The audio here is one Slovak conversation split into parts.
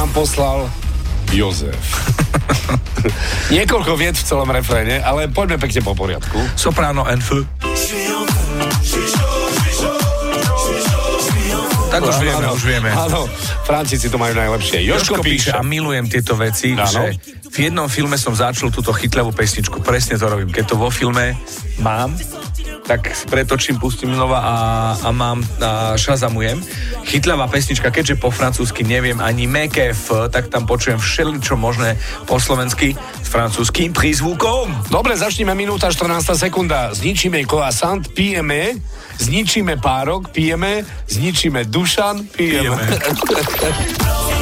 nám poslal Jozef. Niekoľko viet v celom refréne, ale poďme pekne po poriadku. Soprano NF. Tak už vieme, už vieme. Áno, Francíci to majú najlepšie. Joško, Joško píše a milujem tieto veci, Áno. že v jednom filme som začal túto chytľavú pesničku. Presne to robím. Keď to vo filme mám, tak pretočím, pustím znova a, a mám a šazamujem. Chytľavá pesnička, keďže po francúzsky neviem ani meké F, tak tam počujem všeličo možné po slovensky s francúzským prízvukom. Dobre, začneme minúta 14 sekunda. Zničíme croissant, pijeme. Zničíme párok, pijeme. Zničíme dušan, pijeme. Pijeme.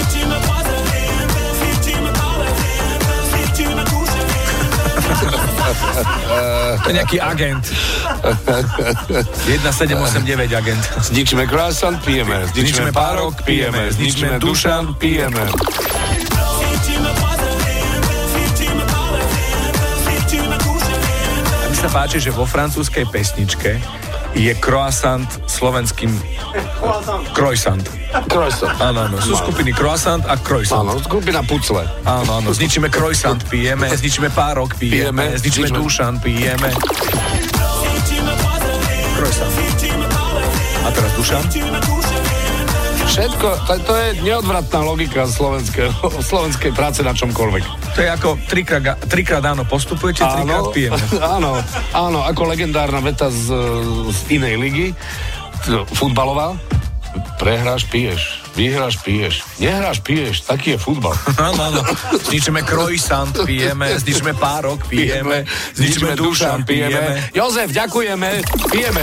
To je nejaký agent. 1789 agent. Zničíme croissant, pijeme. Zničíme párok, pijeme. Zničíme dušan, pijeme. Mi sa páči, že vo francúzskej pesničke je croissant slovenským croissant. Croissant. Áno, áno. Sú skupiny croissant a croissant. Áno, skupina pucle. Áno, áno. Zničíme croissant, pijeme. Zničíme párok, pijeme. Pijeme. Zničíme Zničíme- dušan, pijeme. Croissant. A teraz dušan. Všetko, to, to je neodvratná logika slovenského, slovenskej práce na čomkoľvek. To je ako trikrát, trikrát áno postupujete, trikrát pijeme. áno, áno, ako legendárna veta z, z inej ligy, futbalová. Prehráš, piješ. Vyhráš, piješ. Nehráš, piješ. Taký je futbal. Áno, áno. Zničíme croissant, pijeme. Zničíme párok, pijeme. Zničíme dušan, pijeme. Jozef, ďakujeme. Pijeme.